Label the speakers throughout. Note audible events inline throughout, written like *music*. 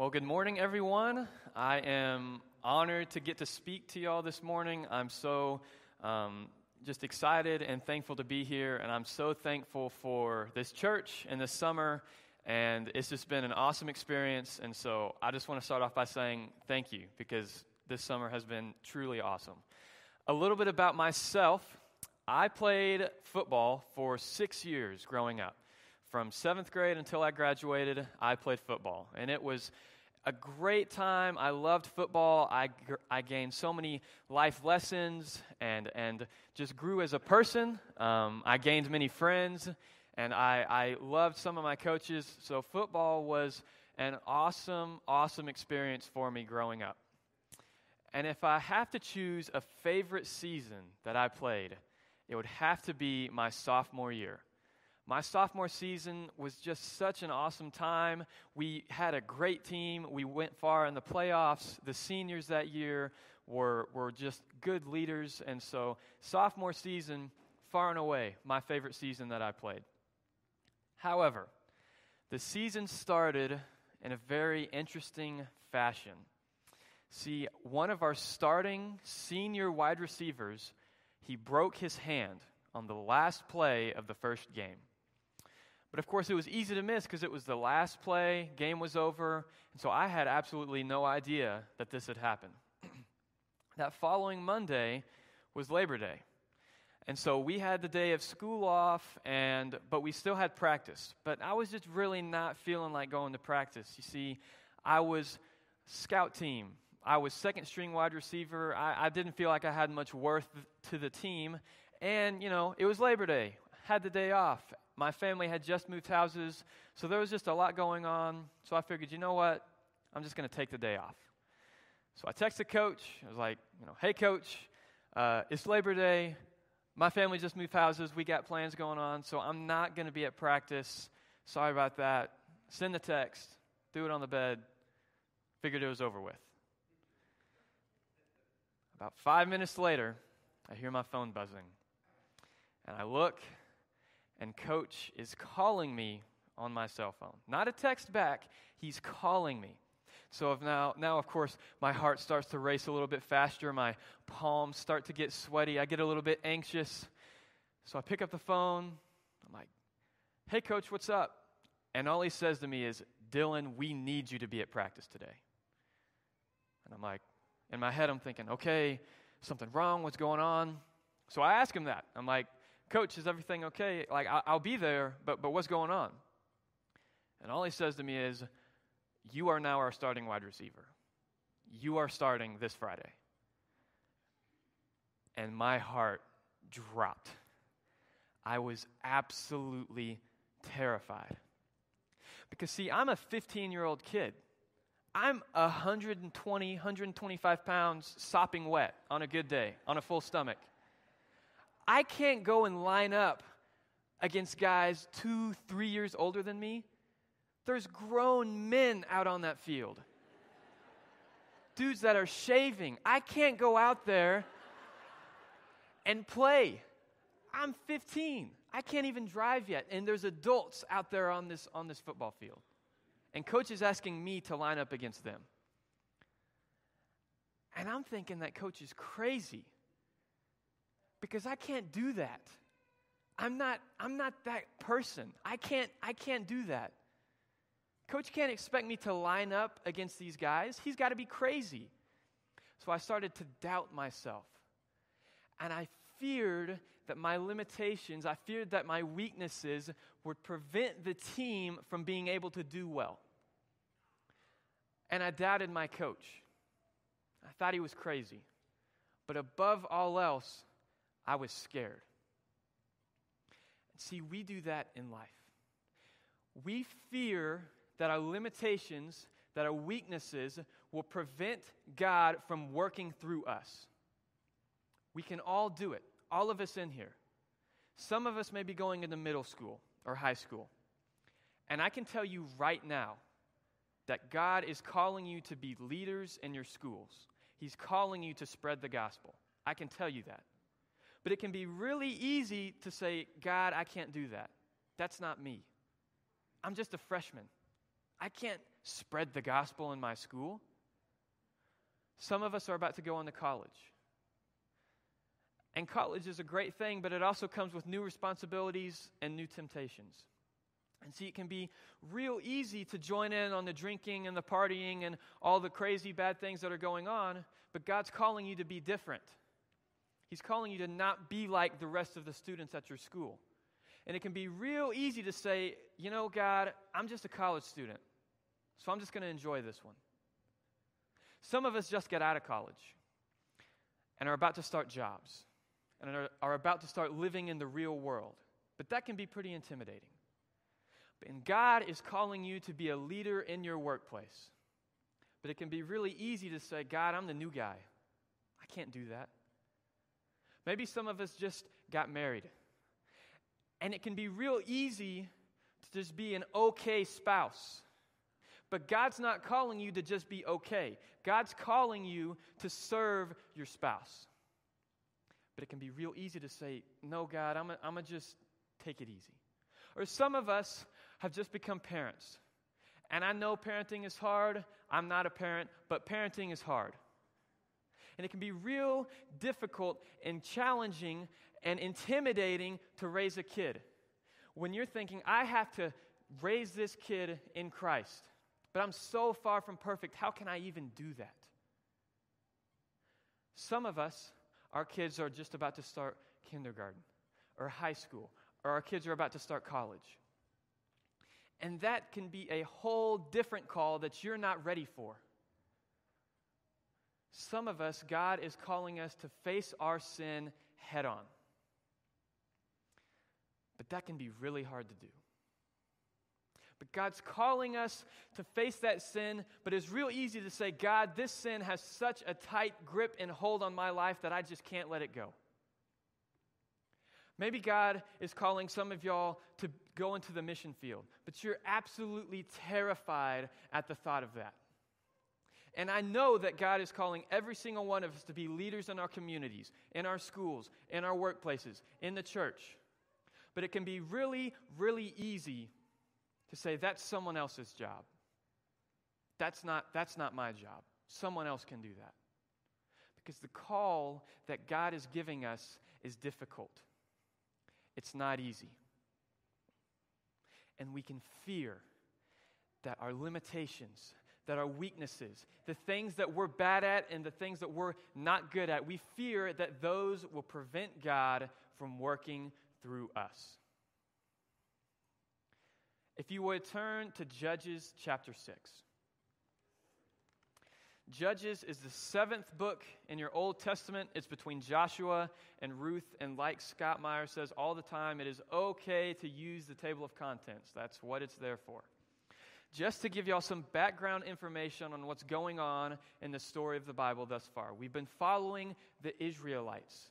Speaker 1: Well, good morning, everyone. I am honored to get to speak to y'all this morning. I'm so um, just excited and thankful to be here, and I'm so thankful for this church and this summer. And it's just been an awesome experience. And so I just want to start off by saying thank you because this summer has been truly awesome. A little bit about myself I played football for six years growing up. From seventh grade until I graduated, I played football. And it was a great time. I loved football. I, I gained so many life lessons and, and just grew as a person. Um, I gained many friends, and I, I loved some of my coaches. So, football was an awesome, awesome experience for me growing up. And if I have to choose a favorite season that I played, it would have to be my sophomore year. My sophomore season was just such an awesome time. We had a great team. We went far in the playoffs. The seniors that year were, were just good leaders. And so, sophomore season, far and away, my favorite season that I played. However, the season started in a very interesting fashion. See, one of our starting senior wide receivers, he broke his hand on the last play of the first game. But of course, it was easy to miss because it was the last play, game was over, and so I had absolutely no idea that this had happened. *clears throat* that following Monday was Labor Day. And so we had the day of school off, and, but we still had practice. But I was just really not feeling like going to practice. You see, I was scout team. I was second string wide receiver. I, I didn't feel like I had much worth to the team. And, you know, it was Labor Day. Had the day off. My family had just moved houses, so there was just a lot going on. So I figured, you know what? I'm just going to take the day off. So I texted coach. I was like, you know, hey, coach, uh, it's Labor Day. My family just moved houses. We got plans going on, so I'm not going to be at practice. Sorry about that. Send the text, do it on the bed. Figured it was over with. About five minutes later, I hear my phone buzzing. And I look, and coach is calling me on my cell phone. Not a text back, he's calling me. So now, now, of course, my heart starts to race a little bit faster. My palms start to get sweaty. I get a little bit anxious. So I pick up the phone. I'm like, hey, coach, what's up? And all he says to me is, Dylan, we need you to be at practice today. And I'm like, in my head, I'm thinking, okay, something wrong? What's going on? So I ask him that. I'm like, Coach, is everything okay? Like, I'll be there, but, but what's going on? And all he says to me is, You are now our starting wide receiver. You are starting this Friday. And my heart dropped. I was absolutely terrified. Because, see, I'm a 15 year old kid. I'm 120, 125 pounds sopping wet on a good day, on a full stomach. I can't go and line up against guys two, three years older than me. There's grown men out on that field. Dudes that are shaving. I can't go out there and play. I'm 15. I can't even drive yet. And there's adults out there on this, on this football field. And coach is asking me to line up against them. And I'm thinking that coach is crazy because I can't do that. I'm not, I'm not that person. I can't, I can't do that. Coach can't expect me to line up against these guys. He's got to be crazy. So I started to doubt myself. And I feared that my limitations, I feared that my weaknesses would prevent the team from being able to do well. And I doubted my coach. I thought he was crazy. But above all else, I was scared. See, we do that in life. We fear that our limitations, that our weaknesses will prevent God from working through us. We can all do it, all of us in here. Some of us may be going into middle school or high school. And I can tell you right now that God is calling you to be leaders in your schools. He's calling you to spread the gospel. I can tell you that. But it can be really easy to say, God, I can't do that. That's not me. I'm just a freshman. I can't, spread the gospel in my school. Some of us are about to go on to college. And college is a great thing, but it also comes with new responsibilities and new temptations. And see, it can be real easy to join in on the drinking and the partying and all the crazy bad things that are going on, but God's calling you to be different. He's calling you to not be like the rest of the students at your school. And it can be real easy to say, you know, God, I'm just a college student, so I'm just going to enjoy this one. Some of us just get out of college and are about to start jobs and are, are about to start living in the real world. But that can be pretty intimidating. And God is calling you to be a leader in your workplace. But it can be really easy to say, God, I'm the new guy. I can't do that. Maybe some of us just got married. And it can be real easy to just be an okay spouse. But God's not calling you to just be okay. God's calling you to serve your spouse. But it can be real easy to say, No, God, I'm going to just take it easy. Or some of us have just become parents. And I know parenting is hard. I'm not a parent, but parenting is hard. And it can be real difficult and challenging and intimidating to raise a kid. When you're thinking, I have to raise this kid in Christ, but I'm so far from perfect, how can I even do that? Some of us our kids are just about to start kindergarten or high school, or our kids are about to start college. And that can be a whole different call that you're not ready for. Some of us, God is calling us to face our sin head on. But that can be really hard to do. But God's calling us to face that sin, but it's real easy to say, God, this sin has such a tight grip and hold on my life that I just can't let it go. Maybe God is calling some of y'all to go into the mission field, but you're absolutely terrified at the thought of that. And I know that God is calling every single one of us to be leaders in our communities, in our schools, in our workplaces, in the church. But it can be really, really easy to say that's someone else's job. That's not, that's not my job. Someone else can do that. Because the call that God is giving us is difficult, it's not easy. And we can fear that our limitations, that our weaknesses, the things that we're bad at and the things that we're not good at, we fear that those will prevent God from working through us. If you would turn to Judges chapter 6. Judges is the seventh book in your Old Testament. It's between Joshua and Ruth. And like Scott Meyer says all the time, it is okay to use the table of contents. That's what it's there for. Just to give y'all some background information on what's going on in the story of the Bible thus far, we've been following the Israelites.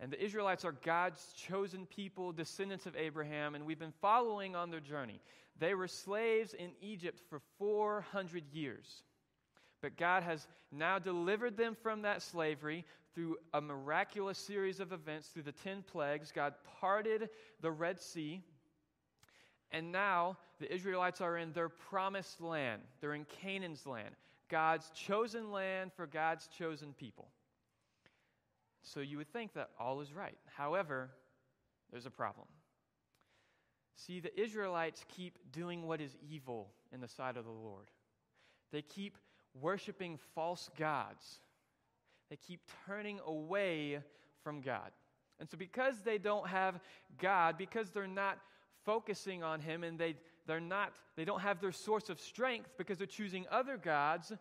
Speaker 1: And the Israelites are God's chosen people, descendants of Abraham, and we've been following on their journey. They were slaves in Egypt for 400 years. But God has now delivered them from that slavery through a miraculous series of events, through the 10 plagues. God parted the Red Sea. And now the Israelites are in their promised land. They're in Canaan's land, God's chosen land for God's chosen people. So you would think that all is right. However, there's a problem. See, the Israelites keep doing what is evil in the sight of the Lord. They keep worshiping false gods. They keep turning away from God. And so, because they don't have God, because they're not focusing on Him, and they, they're not, they don't have their source of strength because they're choosing other gods,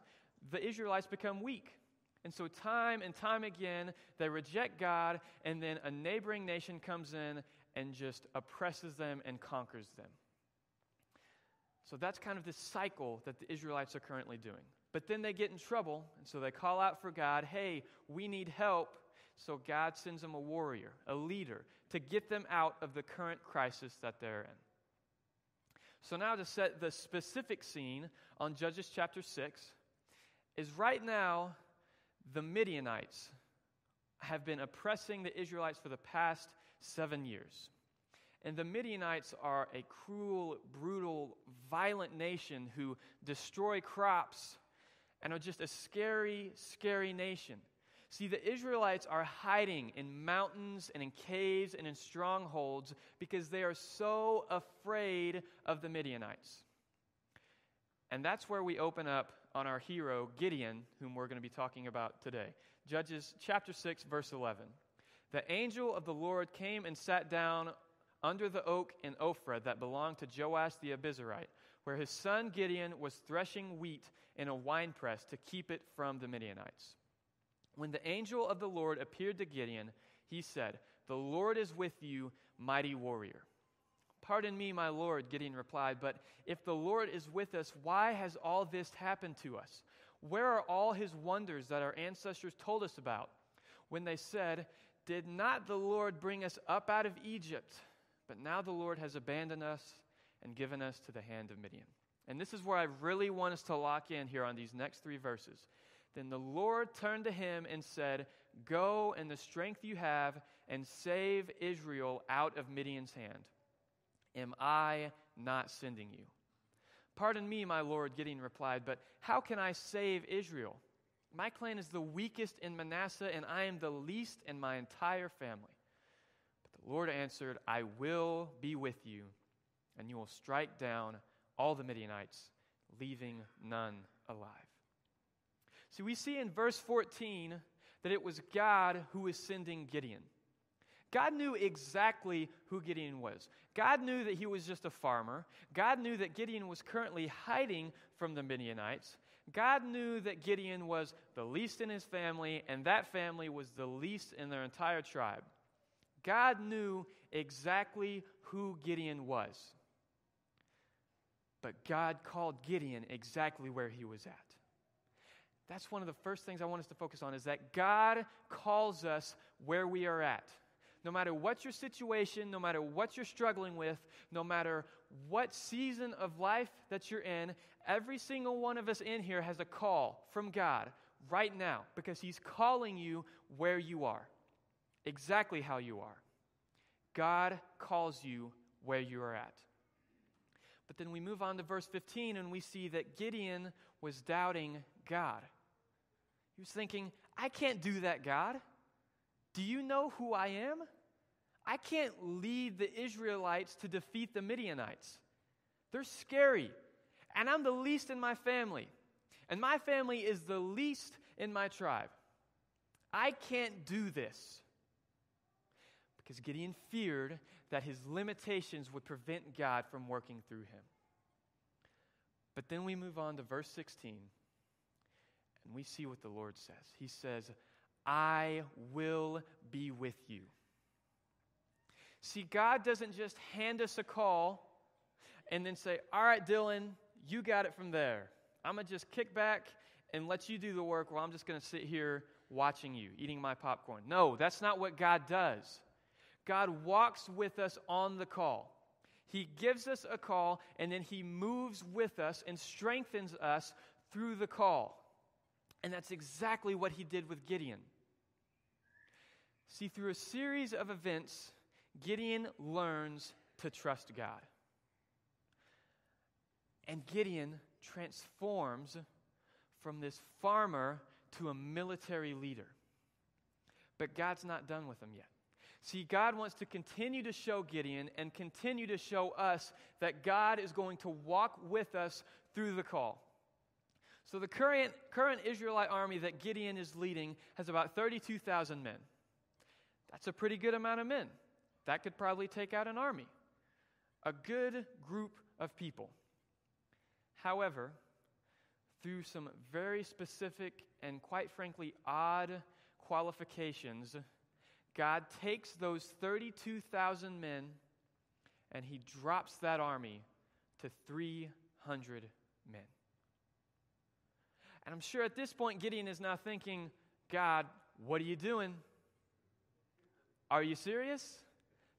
Speaker 1: the Israelites become weak. And so, time and time again, they reject God, and then a neighboring nation comes in and just oppresses them and conquers them. So, that's kind of the cycle that the Israelites are currently doing. But then they get in trouble, and so they call out for God, hey, we need help. So, God sends them a warrior, a leader, to get them out of the current crisis that they're in. So, now to set the specific scene on Judges chapter 6, is right now the Midianites have been oppressing the Israelites for the past seven years. And the Midianites are a cruel, brutal, violent nation who destroy crops and are just a scary, scary nation. See, the Israelites are hiding in mountains and in caves and in strongholds because they are so afraid of the Midianites. And that's where we open up on our hero, Gideon, whom we're going to be talking about today. Judges chapter 6, verse 11. The angel of the Lord came and sat down under the oak in Ophrah that belonged to Joash the Abiezrite, where his son Gideon was threshing wheat in a winepress to keep it from the Midianites. When the angel of the Lord appeared to Gideon, he said, The Lord is with you, mighty warrior. Pardon me, my Lord, Gideon replied, but if the Lord is with us, why has all this happened to us? Where are all his wonders that our ancestors told us about when they said, Did not the Lord bring us up out of Egypt? But now the Lord has abandoned us and given us to the hand of Midian. And this is where I really want us to lock in here on these next three verses. Then the Lord turned to him and said, Go in the strength you have and save Israel out of Midian's hand. Am I not sending you? Pardon me, my Lord, Gideon replied, but how can I save Israel? My clan is the weakest in Manasseh, and I am the least in my entire family. But the Lord answered, I will be with you, and you will strike down all the Midianites, leaving none alive. See, we see in verse 14 that it was God who was sending Gideon. God knew exactly who Gideon was. God knew that he was just a farmer. God knew that Gideon was currently hiding from the Midianites. God knew that Gideon was the least in his family, and that family was the least in their entire tribe. God knew exactly who Gideon was. But God called Gideon exactly where he was at. That's one of the first things I want us to focus on is that God calls us where we are at. No matter what your situation, no matter what you're struggling with, no matter what season of life that you're in, every single one of us in here has a call from God right now because He's calling you where you are, exactly how you are. God calls you where you are at. But then we move on to verse 15 and we see that Gideon was doubting God. He was thinking, I can't do that, God. Do you know who I am? I can't lead the Israelites to defeat the Midianites. They're scary. And I'm the least in my family. And my family is the least in my tribe. I can't do this. Because Gideon feared that his limitations would prevent God from working through him. But then we move on to verse 16, and we see what the Lord says. He says, I will be with you. See, God doesn't just hand us a call and then say, All right, Dylan, you got it from there. I'm going to just kick back and let you do the work while I'm just going to sit here watching you, eating my popcorn. No, that's not what God does. God walks with us on the call. He gives us a call and then He moves with us and strengthens us through the call. And that's exactly what He did with Gideon. See, through a series of events, Gideon learns to trust God. And Gideon transforms from this farmer to a military leader. But God's not done with him yet. See, God wants to continue to show Gideon and continue to show us that God is going to walk with us through the call. So, the current, current Israelite army that Gideon is leading has about 32,000 men. That's a pretty good amount of men. That could probably take out an army. A good group of people. However, through some very specific and quite frankly odd qualifications, God takes those 32,000 men and he drops that army to 300 men. And I'm sure at this point, Gideon is now thinking, God, what are you doing? Are you serious?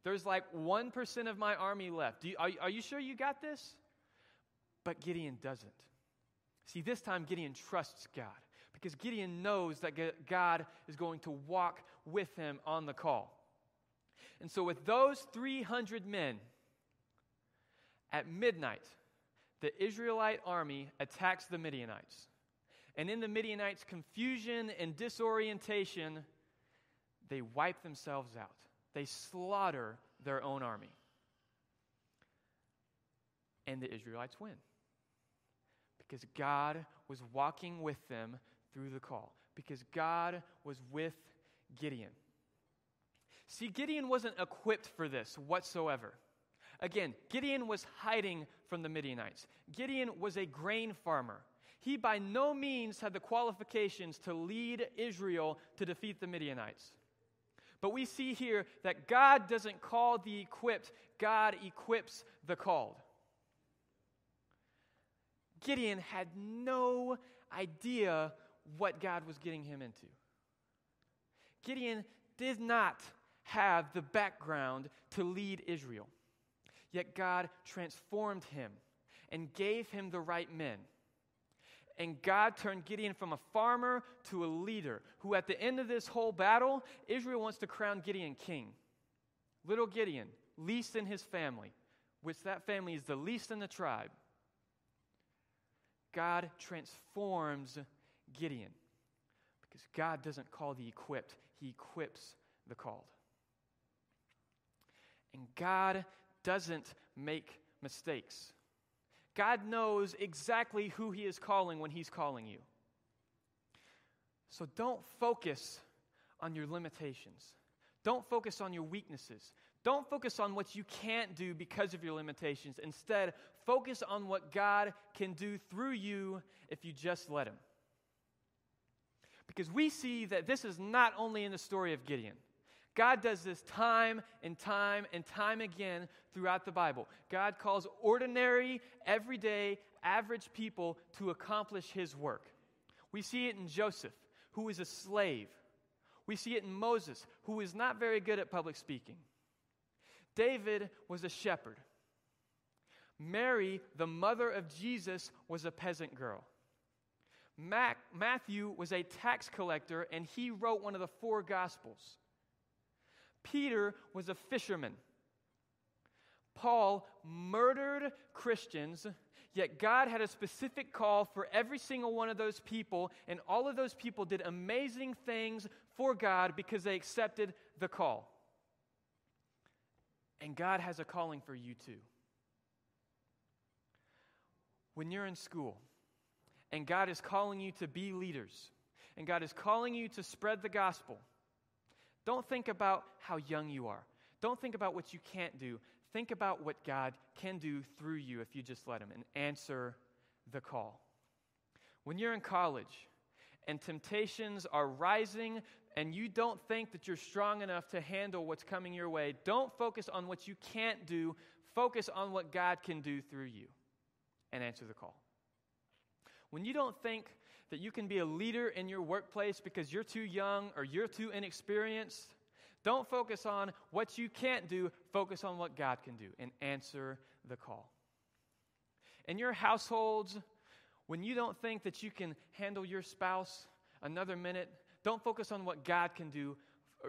Speaker 1: There's like 1% of my army left. You, are, are you sure you got this? But Gideon doesn't. See, this time Gideon trusts God because Gideon knows that God is going to walk with him on the call. And so, with those 300 men, at midnight, the Israelite army attacks the Midianites. And in the Midianites' confusion and disorientation, they wipe themselves out. They slaughter their own army. And the Israelites win. Because God was walking with them through the call. Because God was with Gideon. See, Gideon wasn't equipped for this whatsoever. Again, Gideon was hiding from the Midianites. Gideon was a grain farmer. He by no means had the qualifications to lead Israel to defeat the Midianites. But we see here that God doesn't call the equipped, God equips the called. Gideon had no idea what God was getting him into. Gideon did not have the background to lead Israel. Yet God transformed him and gave him the right men. And God turned Gideon from a farmer to a leader who, at the end of this whole battle, Israel wants to crown Gideon king. Little Gideon, least in his family, which that family is the least in the tribe. God transforms Gideon because God doesn't call the equipped, He equips the called. And God doesn't make mistakes. God knows exactly who He is calling when He's calling you. So don't focus on your limitations. Don't focus on your weaknesses. Don't focus on what you can't do because of your limitations. Instead, focus on what God can do through you if you just let Him. Because we see that this is not only in the story of Gideon. God does this time and time and time again throughout the Bible. God calls ordinary, everyday, average people to accomplish his work. We see it in Joseph, who is a slave. We see it in Moses, who is not very good at public speaking. David was a shepherd. Mary, the mother of Jesus, was a peasant girl. Mac, Matthew was a tax collector, and he wrote one of the four Gospels. Peter was a fisherman. Paul murdered Christians, yet God had a specific call for every single one of those people, and all of those people did amazing things for God because they accepted the call. And God has a calling for you too. When you're in school and God is calling you to be leaders, and God is calling you to spread the gospel, don't think about how young you are. Don't think about what you can't do. Think about what God can do through you if you just let Him and answer the call. When you're in college and temptations are rising and you don't think that you're strong enough to handle what's coming your way, don't focus on what you can't do. Focus on what God can do through you and answer the call. When you don't think that you can be a leader in your workplace because you're too young or you're too inexperienced. Don't focus on what you can't do, focus on what God can do and answer the call. In your households, when you don't think that you can handle your spouse another minute, don't focus on what God can do.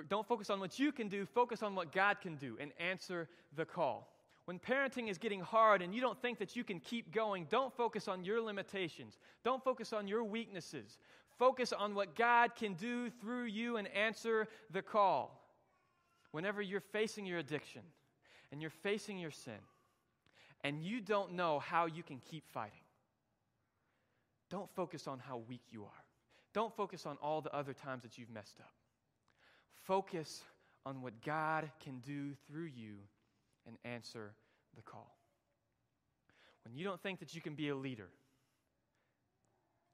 Speaker 1: Don't focus on what you can do, focus on what God can do and answer the call. When parenting is getting hard and you don't think that you can keep going, don't focus on your limitations. Don't focus on your weaknesses. Focus on what God can do through you and answer the call. Whenever you're facing your addiction and you're facing your sin and you don't know how you can keep fighting, don't focus on how weak you are. Don't focus on all the other times that you've messed up. Focus on what God can do through you and answer the call. When you don't think that you can be a leader,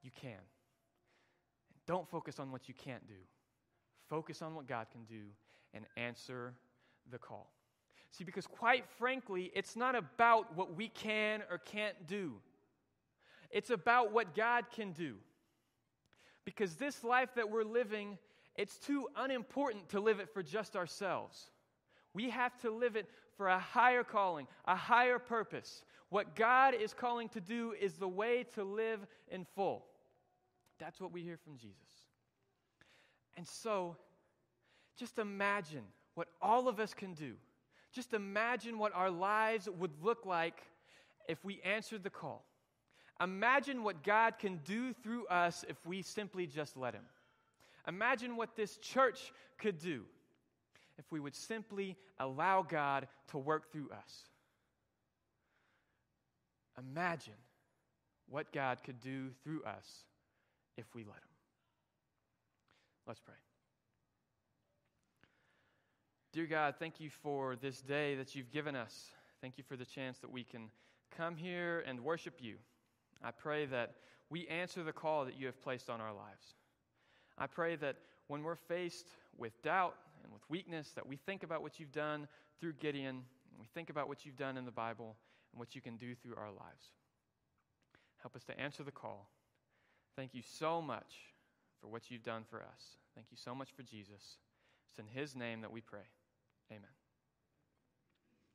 Speaker 1: you can. And don't focus on what you can't do. Focus on what God can do and answer the call. See, because quite frankly, it's not about what we can or can't do, it's about what God can do. Because this life that we're living, it's too unimportant to live it for just ourselves. We have to live it for a higher calling, a higher purpose. What God is calling to do is the way to live in full. That's what we hear from Jesus. And so, just imagine what all of us can do. Just imagine what our lives would look like if we answered the call. Imagine what God can do through us if we simply just let Him. Imagine what this church could do if we would simply allow God to work through us. Imagine what God could do through us if we let Him. Let's pray. Dear God, thank you for this day that you've given us. Thank you for the chance that we can come here and worship you. I pray that we answer the call that you have placed on our lives. I pray that when we're faced with doubt and with weakness, that we think about what you've done through Gideon, and we think about what you've done in the Bible, and what you can do through our lives. Help us to answer the call. Thank you so much for what you've done for us. Thank you so much for Jesus. It's in his name that we pray. Amen.